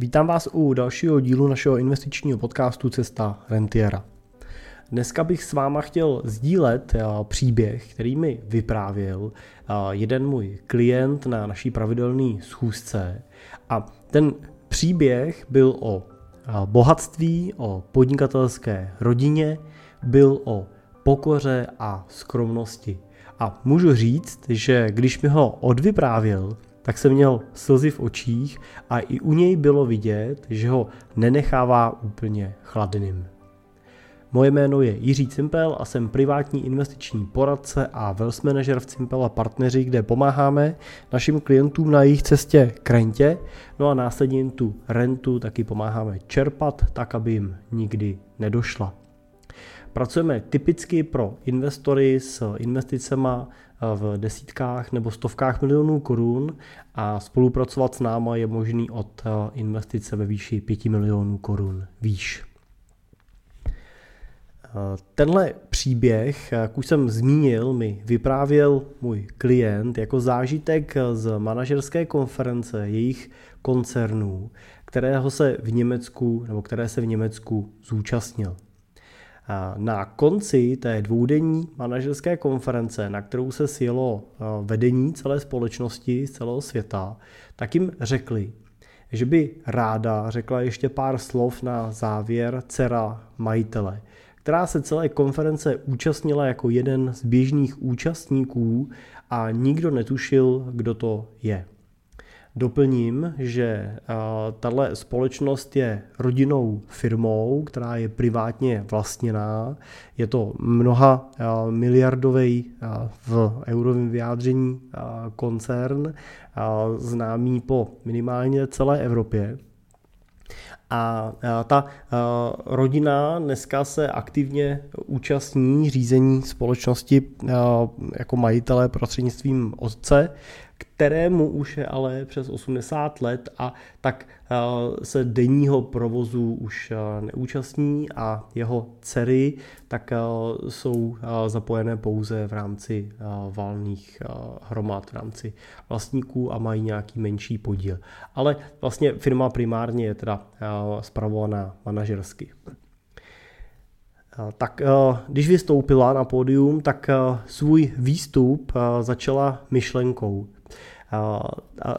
Vítám vás u dalšího dílu našeho investičního podcastu Cesta Rentiera. Dneska bych s váma chtěl sdílet eh, příběh, který mi vyprávěl eh, jeden můj klient na naší pravidelné schůzce. A ten příběh byl o eh, bohatství, o podnikatelské rodině, byl o pokoře a skromnosti. A můžu říct, že když mi ho odvyprávěl, tak jsem měl slzy v očích a i u něj bylo vidět, že ho nenechává úplně chladným. Moje jméno je Jiří Cimpel a jsem privátní investiční poradce a wealth manager v Cimpel a partneři, kde pomáháme našim klientům na jejich cestě k rentě, no a následně jim tu rentu taky pomáháme čerpat, tak aby jim nikdy nedošla. Pracujeme typicky pro investory s investicema v desítkách nebo stovkách milionů korun a spolupracovat s náma je možný od eh, investice ve výši 5 milionů korun výš. Eh, tenhle příběh, jak už jsem zmínil, mi vyprávěl můj klient jako zážitek z manažerské konference jejich koncernů, kterého se v Německu, nebo které se v Německu zúčastnil. Na konci té dvoudenní manažerské konference, na kterou se sjelo vedení celé společnosti z celého světa, tak jim řekli, že by ráda řekla ještě pár slov na závěr dcera majitele, která se celé konference účastnila jako jeden z běžných účastníků a nikdo netušil, kdo to je. Doplním, že tahle společnost je rodinnou firmou, která je privátně vlastněná. Je to mnoha miliardový v eurovém vyjádření koncern, známý po minimálně celé Evropě. A ta rodina dneska se aktivně účastní řízení společnosti jako majitele prostřednictvím otce, kterému už je ale přes 80 let a tak se denního provozu už neúčastní a jeho dcery tak jsou zapojené pouze v rámci valných hromad, v rámci vlastníků a mají nějaký menší podíl. Ale vlastně firma primárně je teda zpravovaná manažersky. Tak když vystoupila na pódium, tak svůj výstup začala myšlenkou a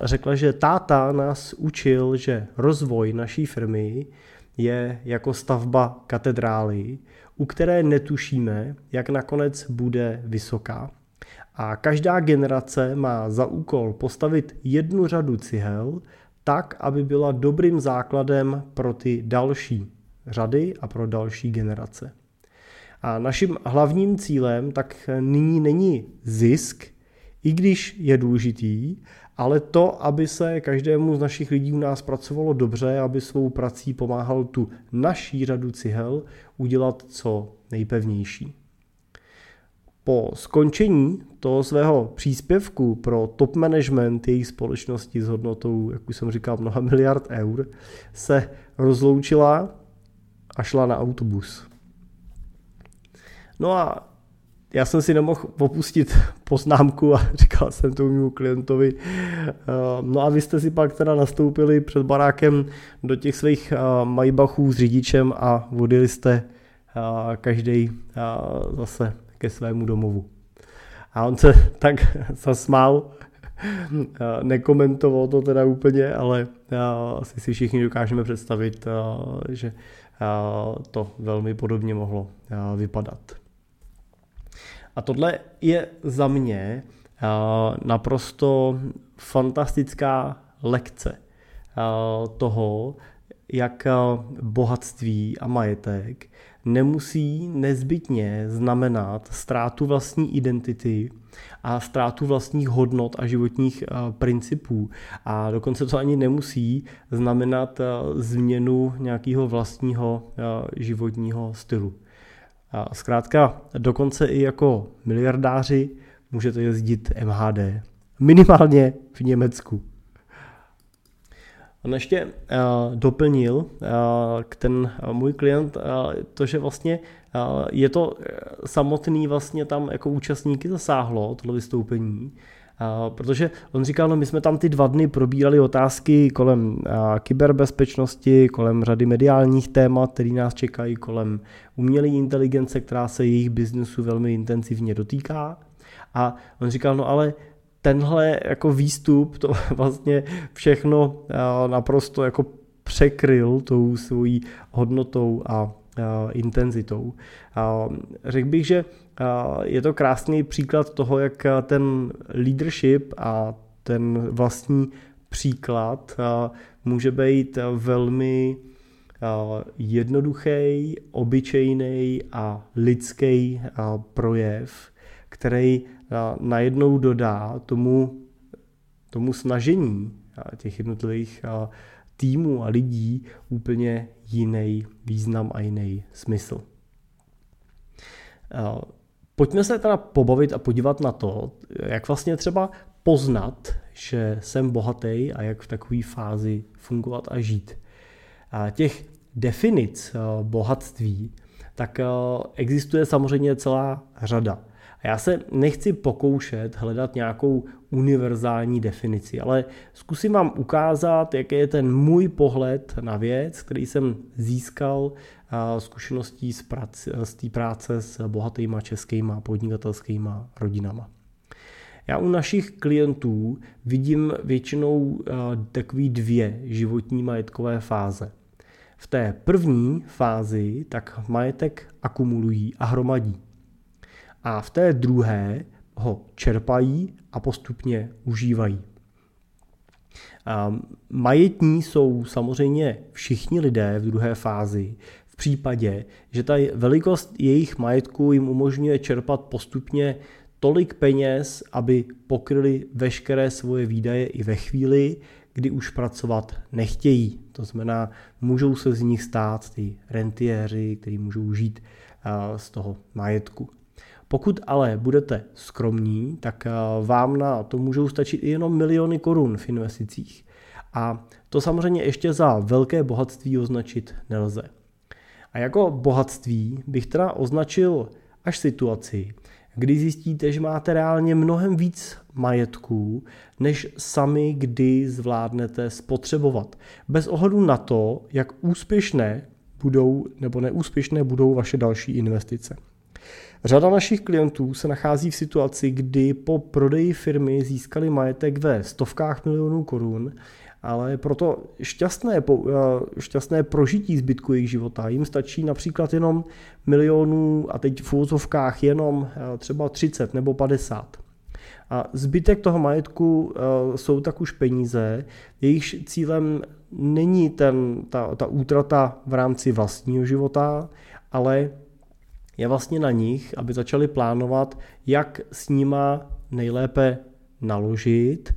řekla, že táta nás učil, že rozvoj naší firmy je jako stavba katedrály, u které netušíme, jak nakonec bude vysoká. A každá generace má za úkol postavit jednu řadu cihel tak, aby byla dobrým základem pro ty další řady a pro další generace. A naším hlavním cílem tak nyní není zisk, i když je důležitý, ale to, aby se každému z našich lidí u nás pracovalo dobře, aby svou prací pomáhal tu naší řadu cihel udělat co nejpevnější. Po skončení toho svého příspěvku pro top management jejich společnosti s hodnotou, jak už jsem říkal, mnoha miliard eur, se rozloučila a šla na autobus. No a já jsem si nemohl opustit poznámku a říkal jsem to mému klientovi. Eh, no a vy jste si pak teda nastoupili před barákem do těch svých eh, majbachů s řidičem a vodili jste eh, každý zase ke svému domovu. A on se tak zasmál, nekomentoval to teda úplně, ale asi si všichni dokážeme představit, že to velmi podobně mohlo vypadat. A tohle je za mě eh, naprosto fantastická lekce eh, toho, jak eh, bohatství a majetek nemusí nezbytně znamenat ztrátu vlastní identity a ztrátu vlastních hodnot a životních principů. A dokonce to ani nemusí znamenat změnu nějakého vlastního životního stylu. A zkrátka, dokonce i jako miliardáři můžete jezdit MHD. Minimálně v Německu. On ještě uh, doplnil uh, k ten uh, můj klient to, že vlastně je to samotný vlastně tam jako účastníky zasáhlo, tohle vystoupení, protože on říkal, no my jsme tam ty dva dny probírali otázky kolem kyberbezpečnosti, kolem řady mediálních témat, které nás čekají, kolem umělé inteligence, která se jejich biznesu velmi intenzivně dotýká. A on říkal, no ale tenhle jako výstup to vlastně všechno naprosto jako překryl tou svojí hodnotou a intenzitou. Řekl bych, že je to krásný příklad toho, jak ten leadership a ten vlastní příklad může být velmi jednoduchý, obyčejný a lidský projev, který najednou dodá tomu, tomu snažení těch jednotlivých týmů a lidí úplně jiný význam a jiný smysl. Pojďme se teda pobavit a podívat na to, jak vlastně třeba poznat, že jsem bohatý a jak v takové fázi fungovat a žít. A těch definic bohatství, tak existuje samozřejmě celá řada. A já se nechci pokoušet hledat nějakou univerzální definici, ale zkusím vám ukázat, jaký je ten můj pohled na věc, který jsem získal zkušeností z, práce, z té práce s bohatýma českýma podnikatelskýma rodinama. Já u našich klientů vidím většinou takové dvě životní majetkové fáze. V té první fázi tak majetek akumulují a hromadí a v té druhé ho čerpají a postupně užívají. Majetní jsou samozřejmě všichni lidé v druhé fázi, v případě, že ta velikost jejich majetku jim umožňuje čerpat postupně tolik peněz, aby pokryli veškeré svoje výdaje i ve chvíli, kdy už pracovat nechtějí. To znamená, můžou se z nich stát ty rentiéři, kteří můžou žít z toho majetku. Pokud ale budete skromní, tak eh, vám na to můžou stačit i jenom miliony korun v investicích. A to samozřejmě ještě za velké bohatství označit nelze. A jako bohatství bych teda označil až situaci, kdy zjistíte, že máte reálně mnohem víc majetků, než sami kdy zvládnete spotřebovat. Bez ohledu na to, jak úspěšné budou nebo neúspěšné budou vaše další investice. Řada našich klientů se nachází v situaci, kdy po prodeji firmy získali majetek ve stovkách milionů korun, ale proto šťastné, eh, šťastné prožití zbytku jejich života jim stačí například jenom milionů a teď v úvozovkách jenom eh, třeba 30 nebo 50. A zbytek toho majetku eh, jsou tak už peníze, jejichž cílem není ten, ta, ta útrata v rámci vlastního života, ale je vlastně na nich, aby začali plánovat, jak s nima nejlépe naložit,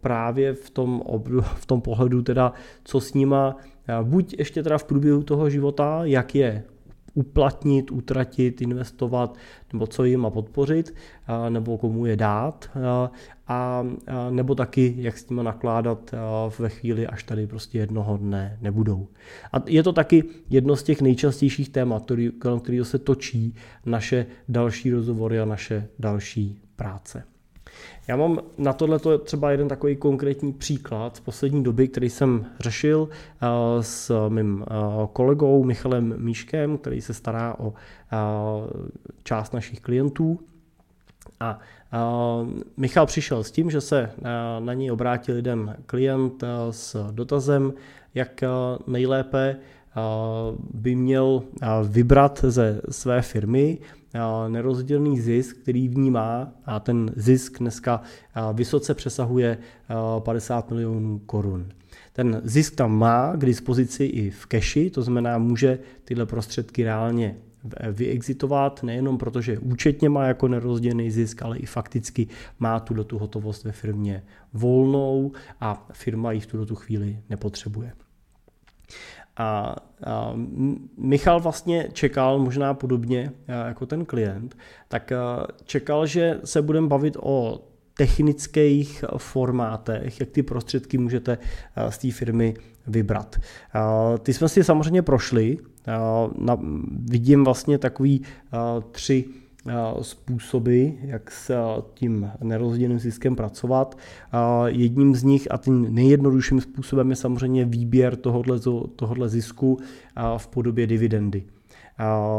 právě v tom, v tom pohledu teda, co s nima buď ještě teda v průběhu toho života, jak je uplatnit, utratit, investovat, nebo co jim má podpořit, nebo komu je dát, a, nebo taky, jak s nimi nakládat ve chvíli, až tady prostě jednoho dne nebudou. A je to taky jedno z těch nejčastějších témat, který, který se točí naše další rozhovory a naše další práce. Já mám na tohle třeba jeden takový konkrétní příklad z poslední doby, který jsem řešil eh, s mým eh, kolegou Michalem Míškem, který se stará o eh, část našich klientů. A Michal přišel s tím, že se na něj obrátil jeden klient s dotazem, jak nejlépe by měl vybrat ze své firmy nerozdělný zisk, který v ní má a ten zisk dneska vysoce přesahuje 50 milionů korun. Ten zisk tam má k dispozici i v keši, to znamená, může tyhle prostředky reálně vyexitovat, nejenom protože účetně má jako nerozdělený zisk, ale i fakticky má tuto tu hotovost ve firmě volnou a firma ji v tuto tu chvíli nepotřebuje. A, a Michal vlastně čekal možná podobně jako ten klient, tak čekal, že se budeme bavit o technických formátech, jak ty prostředky můžete z té firmy vybrat. Ty jsme si samozřejmě prošli, vidím vlastně takový tři způsoby, jak s tím nerozděleným ziskem pracovat. Jedním z nich a tím nejjednodušším způsobem je samozřejmě výběr tohohle, tohohle zisku v podobě dividendy.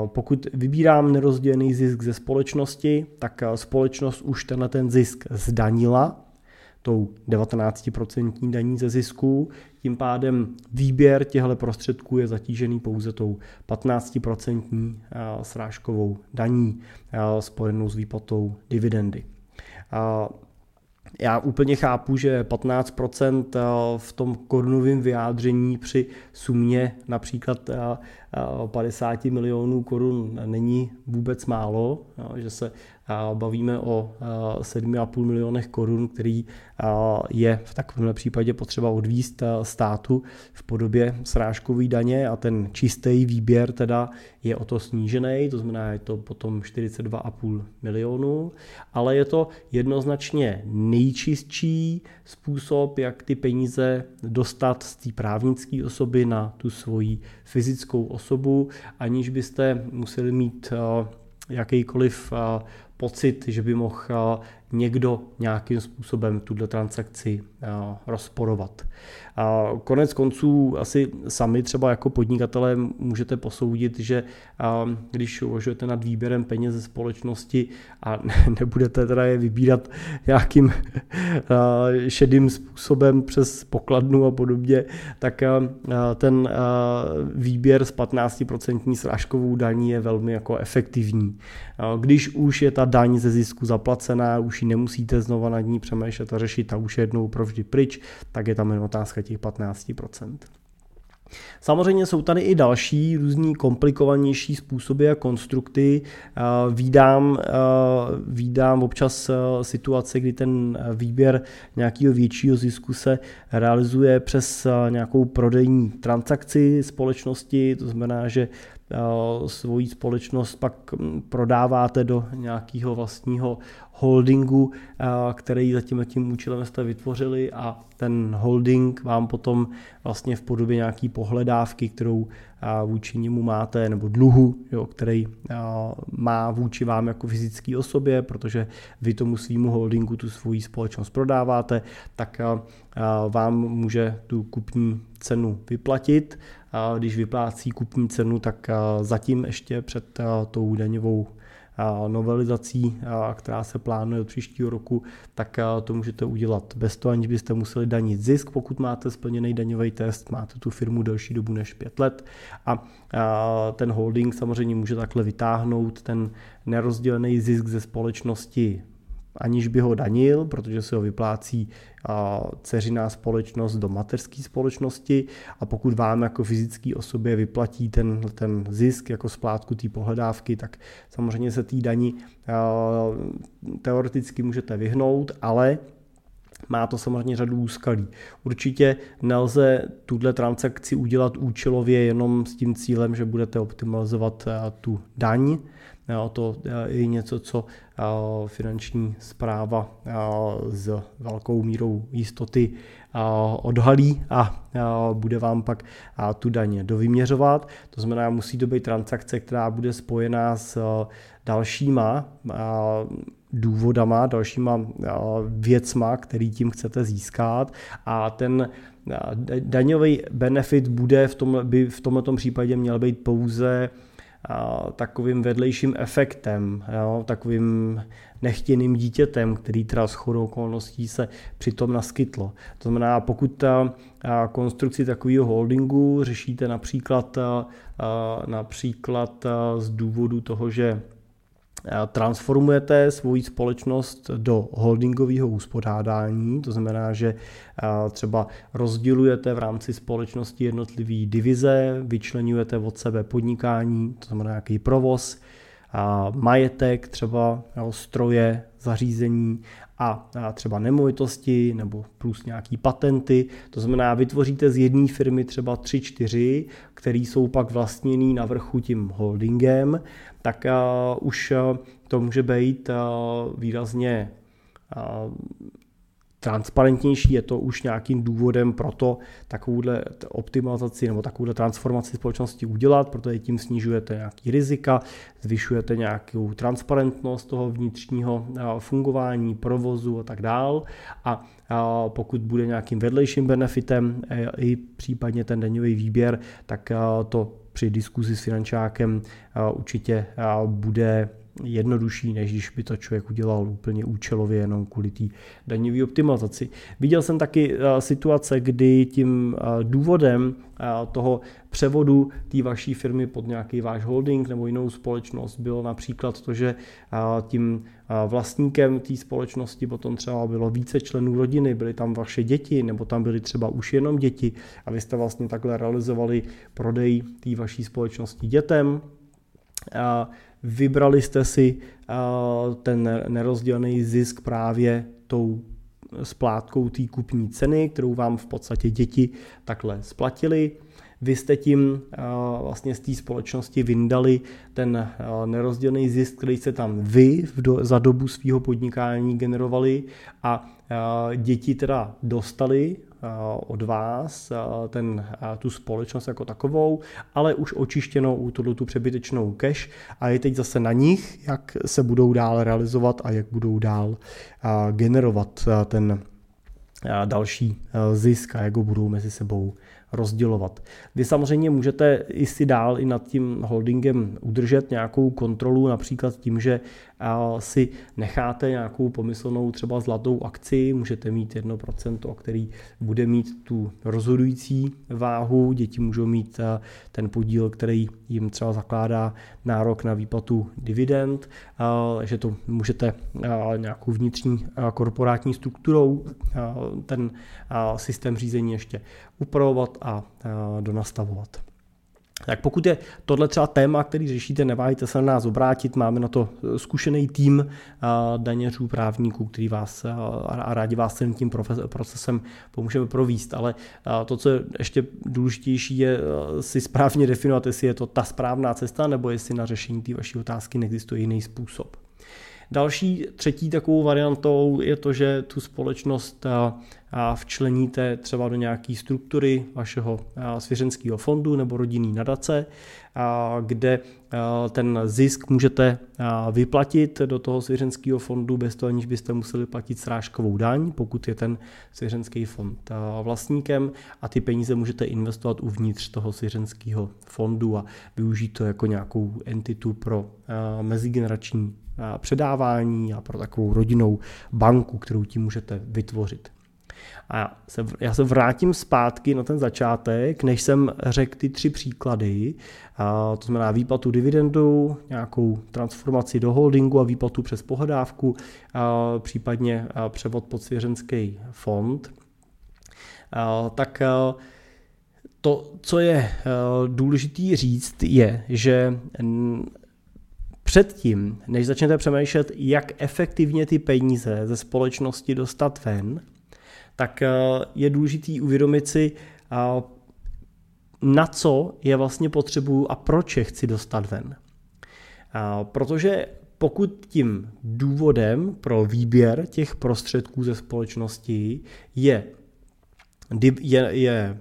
Pokud vybírám nerozdělený zisk ze společnosti, tak společnost už tenhle ten zisk zdanila tou 19% daní ze zisku. Tím pádem výběr těchto prostředků je zatížený pouze tou 15% srážkovou daní spojenou s výplatou dividendy. Já úplně chápu, že 15% v tom korunovém vyjádření při sumě například 50 milionů korun není vůbec málo, že se bavíme o 7,5 milionech korun, který je v takovém případě potřeba odvíst státu v podobě srážkové daně. A ten čistý výběr teda je o to snížený, to znamená, je to potom 42,5 milionů, ale je to jednoznačně nejčistší způsob, jak ty peníze dostat z té právnické osoby na tu svoji fyzickou osobu, aniž byste museli mít jakýkoliv pocit, že by mohl někdo nějakým způsobem tuto transakci rozporovat. Konec konců asi sami třeba jako podnikatelé můžete posoudit, že když uvažujete nad výběrem peněz ze společnosti a nebudete teda je vybírat nějakým šedým způsobem přes pokladnu a podobně, tak ten výběr s 15% srážkovou daní je velmi jako efektivní. Když už je ta daň ze zisku zaplacená, už ji nemusíte znova nad ní přemýšlet a řešit a už je jednou provždy pryč, tak je tam jen otázka těch 15%. Samozřejmě jsou tady i další různý komplikovanější způsoby a konstrukty. Vídám, vídám občas situace, kdy ten výběr nějakého většího zisku se realizuje přes nějakou prodejní transakci společnosti, to znamená, že svoji společnost pak prodáváte do nějakého vlastního holdingu, který za tím, tím účelem jste vytvořili a ten holding vám potom vlastně v podobě nějaký pohledávky, kterou vůči němu máte, nebo dluhu, jo, který má vůči vám jako fyzické osobě, protože vy tomu svýmu holdingu tu svoji společnost prodáváte, tak vám může tu kupní cenu vyplatit. Když vyplácí kupní cenu, tak zatím ještě před tou daňovou novelizací, která se plánuje od příštího roku, tak to můžete udělat bez toho, aniž byste museli danit zisk, pokud máte splněný daňový test, máte tu firmu delší dobu než 5 let a ten holding samozřejmě může takhle vytáhnout ten nerozdělený zisk ze společnosti aniž by ho danil, protože se ho vyplácí dceřiná společnost do mateřské společnosti a pokud vám jako fyzické osobě vyplatí ten, ten zisk jako splátku té pohledávky, tak samozřejmě se té daní teoreticky můžete vyhnout, ale má to samozřejmě řadu úskalí. Určitě nelze tuhle transakci udělat účelově jenom s tím cílem, že budete optimalizovat tu daň, to je něco, co finanční zpráva s velkou mírou jistoty odhalí a bude vám pak tu daně dovyměřovat. To znamená, musí to být transakce, která bude spojená s dalšíma důvodama, dalšíma věcma, který tím chcete získat a ten daňový benefit bude v tom, by v tomto případě měl být pouze takovým vedlejším efektem, jo, takovým nechtěným dítětem, který teda chodou okolností se přitom naskytlo. To znamená, pokud ta konstrukci takového holdingu řešíte například, například z důvodu toho, že transformujete svoji společnost do holdingového uspořádání, to znamená, že třeba rozdělujete v rámci společnosti jednotlivé divize, vyčlenujete od sebe podnikání, to znamená nějaký provoz, majetek, třeba stroje, zařízení a třeba nemovitosti nebo plus nějaký patenty. To znamená, vytvoříte z jedné firmy třeba 3-4, které jsou pak vlastněný na vrchu tím holdingem, tak už to může být výrazně transparentnější, je to už nějakým důvodem pro to takovouhle optimalizaci nebo takovouhle transformaci společnosti udělat, protože tím snižujete nějaký rizika, zvyšujete nějakou transparentnost toho vnitřního fungování, provozu a tak dál. A pokud bude nějakým vedlejším benefitem e, i případně ten daňový výběr, tak to při diskuzi s finančákem určitě bude jednodušší, než když by to člověk udělal úplně účelově jenom kvůli té daňové optimalizaci. Viděl jsem taky eh, situace, kdy tím eh, důvodem eh, toho převodu té vaší firmy pod nějaký váš holding nebo jinou společnost bylo například to, že tím vlastníkem té společnosti potom třeba bylo více členů rodiny, byly tam vaše děti nebo tam byly třeba už jenom děti a vy jste vlastně takhle realizovali prodej té vaší společnosti dětem. Vybrali jste si ten nerozdělený zisk právě tou splátkou té kupní ceny, kterou vám v podstatě děti takhle splatili. Vy jste tím vlastně z té společnosti vyndali ten nerozdělený zisk, který jste tam vy za dobu svého podnikání generovali a děti teda dostali od vás ten, tu společnost jako takovou, ale už očištěnou u tu přebytečnou cash a je teď zase na nich, jak se budou dál realizovat a jak budou dál generovat ten další zisk a jak ho budou mezi sebou rozdělovat. Vy samozřejmě můžete i si dál i nad tím holdingem udržet nějakou kontrolu, například tím, že si necháte nějakou pomyslnou třeba zlatou akci, můžete mít 1%, který bude mít tu rozhodující váhu, děti můžou mít ten podíl, který jim třeba zakládá nárok na výplatu dividend, že to můžete nějakou vnitřní korporátní strukturou ten systém řízení ještě upravovat a donastavovat. Tak pokud je tohle třeba téma, který řešíte, neváhejte se na nás obrátit, máme na to zkušený tým daněřů, právníků, který vás a rádi vás celým tím procesem pomůžeme províst, ale to, co je ještě důležitější, je si správně definovat, jestli je to ta správná cesta, nebo jestli na řešení té vaší otázky neexistuje jiný způsob. Další, třetí takovou variantou je to, že tu společnost včleníte třeba do nějaké struktury vašeho svěřenského fondu nebo rodinný nadace, kde ten zisk můžete vyplatit do toho svěřenského fondu bez toho, aniž byste museli platit srážkovou daň, pokud je ten svěřenský fond vlastníkem a ty peníze můžete investovat uvnitř toho svěřenského fondu a využít to jako nějakou entitu pro mezigenerační předávání a pro takovou rodinnou banku, kterou tím můžete vytvořit. A se, já se vrátím zpátky na ten začátek, než jsem řekl ty tři příklady, a to znamená výplatu dividendu, nějakou transformaci do holdingu a výplatu přes pohledávku, a případně převod pod svěřenský fond, a, tak a, to, co je důležité říct, je, že Předtím, než začnete přemýšlet, jak efektivně ty peníze ze společnosti dostat ven, tak eh, je důležitý uvědomit si, eh, na co je vlastně potřebuju a proč je chci dostat ven. Eh, protože pokud tím důvodem pro výběr těch prostředků ze společnosti je, je, je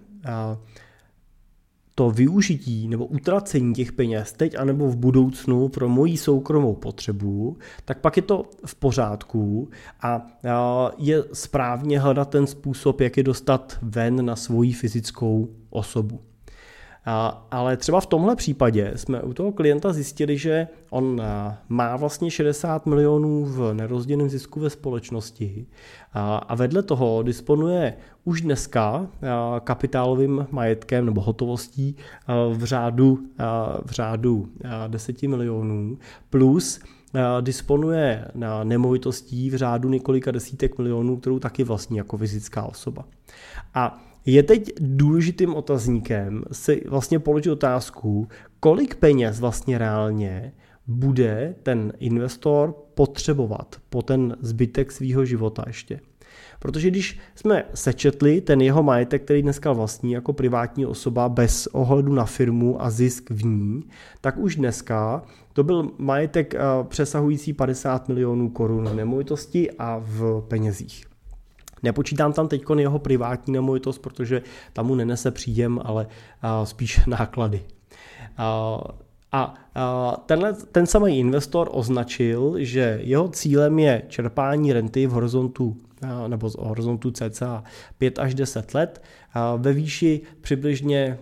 to využití nebo utracení těch peněz teď anebo v budoucnu pro moji soukromou potřebu, tak pak je to v pořádku a je správně hledat ten způsob, jak je dostat ven na svoji fyzickou osobu. Ale třeba v tomhle případě jsme u toho klienta zjistili, že on má vlastně 60 milionů v nerozděleném zisku ve společnosti a vedle toho disponuje už dneska kapitálovým majetkem nebo hotovostí v řádu, v řádu 10 milionů plus disponuje na nemovitostí v řádu několika desítek milionů, kterou taky vlastní jako fyzická osoba. A je teď důležitým otazníkem si vlastně položit otázku, kolik peněz vlastně reálně bude ten investor potřebovat po ten zbytek svého života ještě. Protože když jsme sečetli ten jeho majetek, který dneska vlastní jako privátní osoba bez ohledu na firmu a zisk v ní, tak už dneska to byl majetek eh, přesahující 50 milionů korun v nemovitosti a v penězích. Nepočítám tam teď jeho privátní nemovitost, protože tam mu nenese příjem, ale spíš náklady. A tenhle, ten samý investor označil, že jeho cílem je čerpání renty v horizontu nebo z horizontu cca 5 až 10 let ve výši přibližně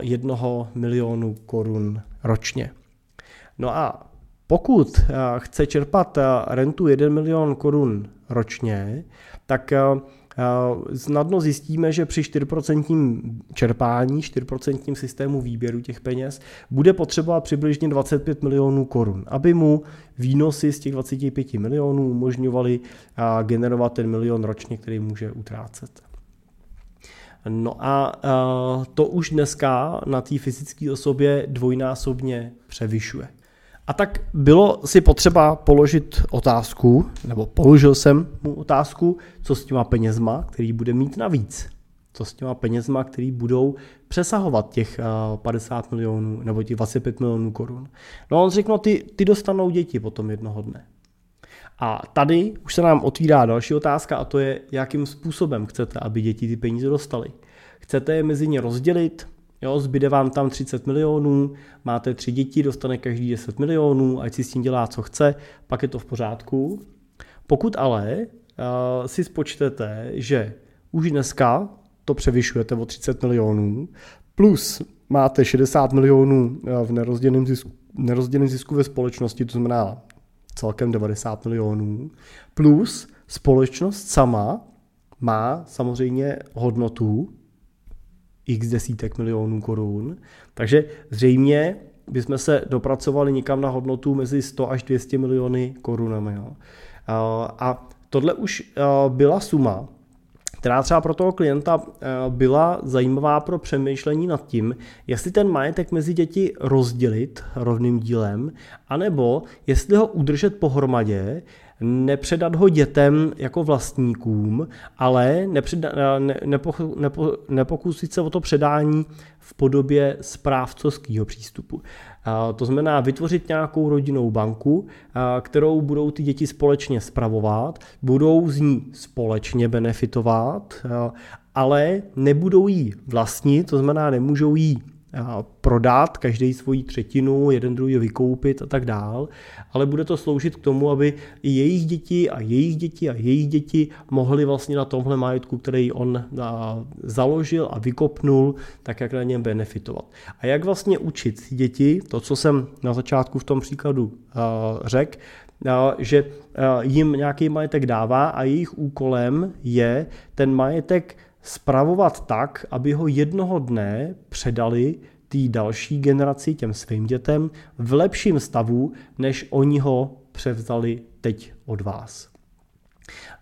1 milionu korun ročně. No a pokud chce čerpat rentu 1 milion korun ročně, tak snadno zjistíme, že při 4% čerpání, 4% systému výběru těch peněz bude potřeba přibližně 25 milionů korun, aby mu výnosy z těch 25 milionů umožňovaly generovat ten milion ročně, který může utrácet. No a to už dneska na té fyzické osobě dvojnásobně převyšuje. A tak bylo si potřeba položit otázku, nebo položil jsem mu otázku, co s těma penězma, který bude mít navíc. Co s těma penězma, který budou přesahovat těch 50 milionů nebo těch 25 milionů korun. No on řekl, no ty, ty dostanou děti potom jednoho dne. A tady už se nám otvírá další otázka a to je, jakým způsobem chcete, aby děti ty peníze dostaly. Chcete je mezi ně rozdělit, Jo, zbyde vám tam 30 milionů, máte tři děti, dostane každý 10 milionů, ať si s tím dělá, co chce, pak je to v pořádku. Pokud ale uh, si spočtete, že už dneska to převyšujete o 30 milionů, plus máte 60 milionů v nerozděleném zisku, nerozděleném zisku ve společnosti, to znamená celkem 90 milionů, plus společnost sama má samozřejmě hodnotu x desítek milionů korun. Takže zřejmě bychom se dopracovali někam na hodnotu mezi 100 až 200 miliony korunami. Jo. A tohle už byla suma, která třeba pro toho klienta byla zajímavá pro přemýšlení nad tím, jestli ten majetek mezi děti rozdělit rovným dílem, anebo jestli ho udržet pohromadě nepředat ho dětem jako vlastníkům, ale nepředa, ne, nepo, nepo, nepokusit se o to předání v podobě správcovského přístupu. To znamená vytvořit nějakou rodinnou banku, kterou budou ty děti společně spravovat, budou z ní společně benefitovat, ale nebudou jí vlastnit, to znamená nemůžou jí prodat každý svoji třetinu, jeden druhý vykoupit a tak dál, ale bude to sloužit k tomu, aby i jejich děti a jejich děti a jejich děti mohly vlastně na tomhle majetku, který on založil a vykopnul, tak jak na něm benefitovat. A jak vlastně učit děti, to, co jsem na začátku v tom příkladu řekl, že jim nějaký majetek dává a jejich úkolem je ten majetek spravovat tak, aby ho jednoho dne předali té další generaci, těm svým dětem, v lepším stavu, než oni ho převzali teď od vás.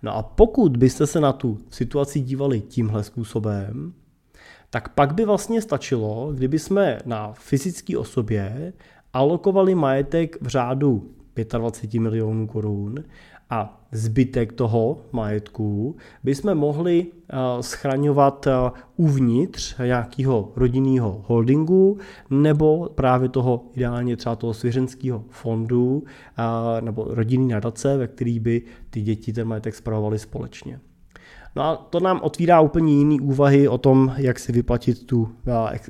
No a pokud byste se na tu situaci dívali tímhle způsobem, tak pak by vlastně stačilo, kdyby jsme na fyzické osobě alokovali majetek v řádu 25 milionů korun a zbytek toho majetku bychom mohli eh, schraňovat eh, uvnitř nějakého rodinného holdingu nebo právě toho ideálně třeba toho svěřenského fondu eh, nebo rodinný nadace, ve který by ty děti ten majetek zpravovaly společně. No a to nám otvírá úplně jiný úvahy o tom, jak si vyplatit tu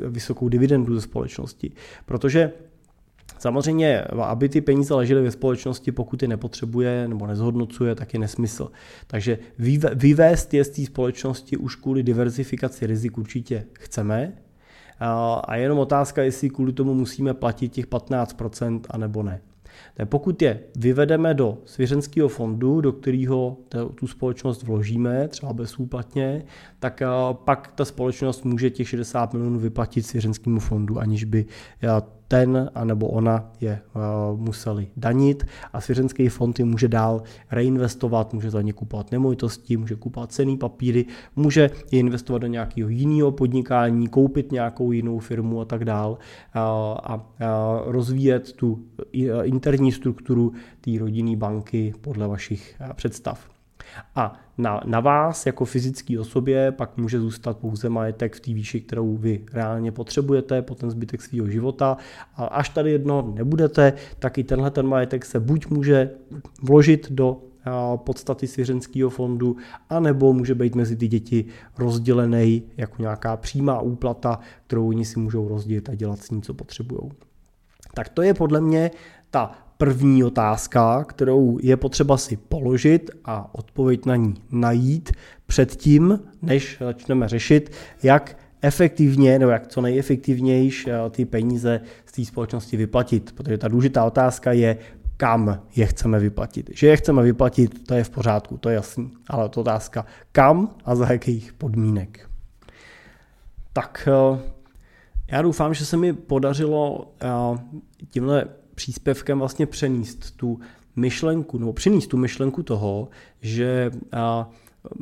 vysokou dividendu ze společnosti. Protože Samozřejmě, aby ty peníze ležely ve společnosti, pokud je nepotřebuje nebo nezhodnocuje, tak je nesmysl. Takže vyvést je z té společnosti už kvůli diverzifikaci rizik určitě chceme. A jenom otázka, jestli kvůli tomu musíme platit těch 15% anebo ne. Tak pokud je vyvedeme do svěřenského fondu, do kterého tu společnost vložíme, třeba bezúplatně, tak pak ta společnost může těch 60 milionů vyplatit svěřenskému fondu, aniž by ten anebo ona je uh, museli danit a svěřenský fond je může dál reinvestovat, může za ně kupovat nemovitosti, může kupovat cený papíry, může je investovat do nějakého jiného podnikání, koupit nějakou jinou firmu a tak dál uh, a uh, rozvíjet tu interní strukturu té rodinné banky podle vašich představ. A na, na vás jako fyzické osobě pak může zůstat pouze majetek v té výši, kterou vy reálně potřebujete po ten zbytek svého života. A až tady jedno nebudete, tak i tenhle ten majetek se buď může vložit do podstaty svěřenského fondu, anebo může být mezi ty děti rozdělený jako nějaká přímá úplata, kterou oni si můžou rozdělit a dělat s ní, co potřebují. Tak to je podle mě ta první otázka, kterou je potřeba si položit a odpověď na ní najít předtím, než začneme řešit, jak efektivně nebo jak co nejefektivnější eh, ty peníze z té společnosti vyplatit. Protože ta důležitá otázka je, kam je chceme vyplatit. Že je chceme vyplatit, to je v pořádku, to je jasný. Ale to otázka, kam a za jakých podmínek. Tak eh, já doufám, že se mi podařilo eh, tímhle příspěvkem vlastně přenést tu myšlenku, nebo přinést tu myšlenku toho, že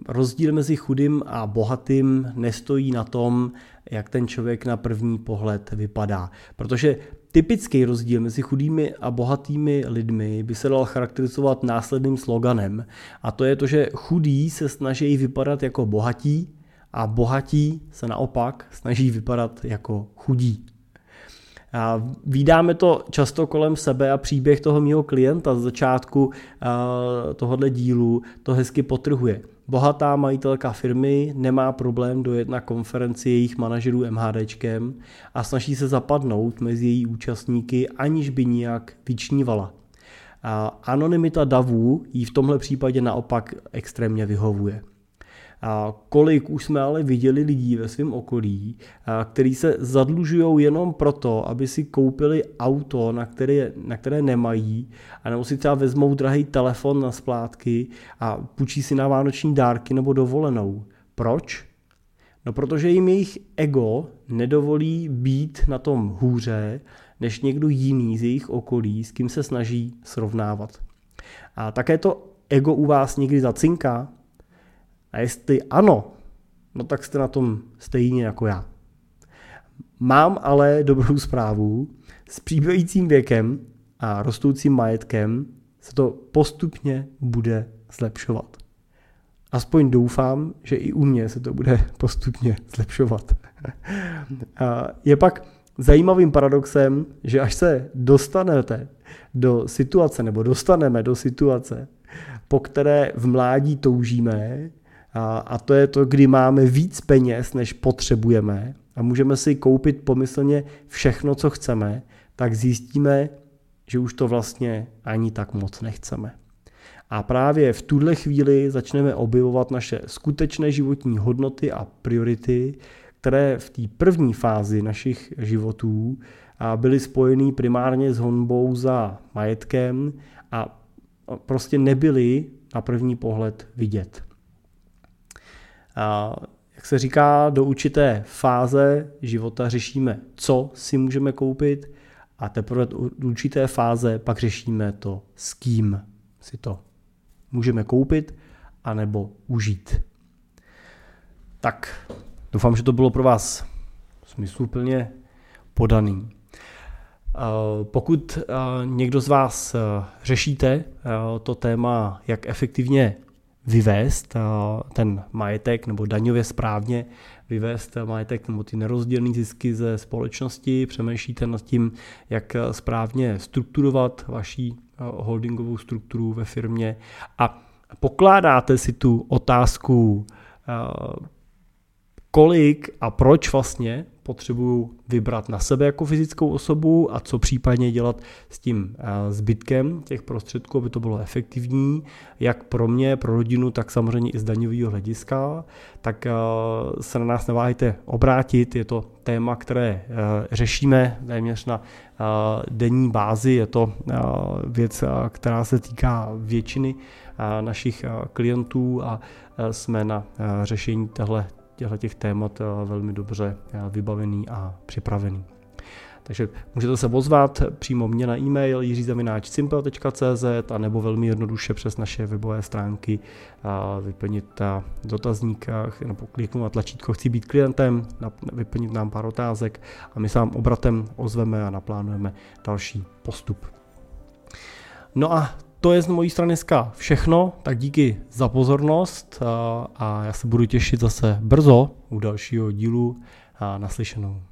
rozdíl mezi chudým a bohatým nestojí na tom, jak ten člověk na první pohled vypadá. Protože typický rozdíl mezi chudými a bohatými lidmi by se dal charakterizovat následným sloganem. A to je to, že chudí se snaží vypadat jako bohatí a bohatí se naopak snaží vypadat jako chudí. A vídáme to často kolem sebe a příběh toho mého klienta z začátku tohohle dílu to hezky potrhuje. Bohatá majitelka firmy nemá problém dojet na konferenci jejich manažerů MHDčkem a snaží se zapadnout mezi její účastníky, aniž by nijak vyčnívala. A anonymita davů jí v tomhle případě naopak extrémně vyhovuje. Kolik už jsme ale viděli lidí ve svém okolí, kteří se zadlužují jenom proto, aby si koupili auto, na které, na které nemají, a nebo si třeba vezmou drahý telefon na splátky a půjčí si na vánoční dárky nebo dovolenou. Proč? No protože jim jejich ego nedovolí být na tom hůře, než někdo jiný z jejich okolí, s kým se snaží srovnávat. A také to ego u vás někdy zacinká, a jestli ano, no tak jste na tom stejně jako já. Mám ale dobrou zprávu. S přibývajícím věkem a rostoucím majetkem se to postupně bude zlepšovat. Aspoň doufám, že i u mě se to bude postupně zlepšovat. Je pak zajímavým paradoxem, že až se dostanete do situace, nebo dostaneme do situace, po které v mládí toužíme, a, a to je to, kdy máme víc peněz, než potřebujeme a můžeme si koupit pomyslně všechno, co chceme, tak zjistíme, že už to vlastně ani tak moc nechceme. A právě v tuhle chvíli začneme objevovat naše skutečné životní hodnoty a priority, které v té první fázi našich životů byly spojeny primárně s honbou za majetkem a prostě nebyly na první pohled vidět. Jak se říká, do určité fáze života řešíme, co si můžeme koupit a teprve do určité fáze pak řešíme to, s kým si to můžeme koupit anebo užít. Tak, doufám, že to bylo pro vás smysluplně podaný. Pokud někdo z vás řešíte to téma, jak efektivně vyvést eh, ten majetek nebo daňově správně vyvést majetek nebo ty nerozdělené zisky ze společnosti, přemýšlíte nad tím, jak správně strukturovat vaší eh, holdingovou strukturu ve firmě? A pokládáte si tu otázku, eh, kolik a proč vlastně potřebuju vybrat na sebe jako fyzickou osobu a co případně dělat s tím eh, zbytkem těch prostředků, aby to bylo efektivní, jak pro mě, pro rodinu, tak samozřejmě i z daňového hlediska, tak eh, se na nás neváhejte obrátit, je to téma, které eh, řešíme téměř na denní bázi, je to věc, která se týká většiny našich klientů a jsme na řešení téhle těchto těch témat eh, velmi dobře eh, vybavený a připravený. Takže můžete se ozvat přímo mě na e-mail jiřizavináčsimple.cz a nebo velmi jednoduše přes naše webové stránky vyplnit dotazník nebo kliknout na tlačítko chci být klientem, vyplnit nám pár otázek a my se vám obratem ozveme a naplánujeme další postup. No a to je z mojí strany dneska všechno, tak díky za pozornost a já se budu těšit zase brzo u dalšího dílu a naslyšenou.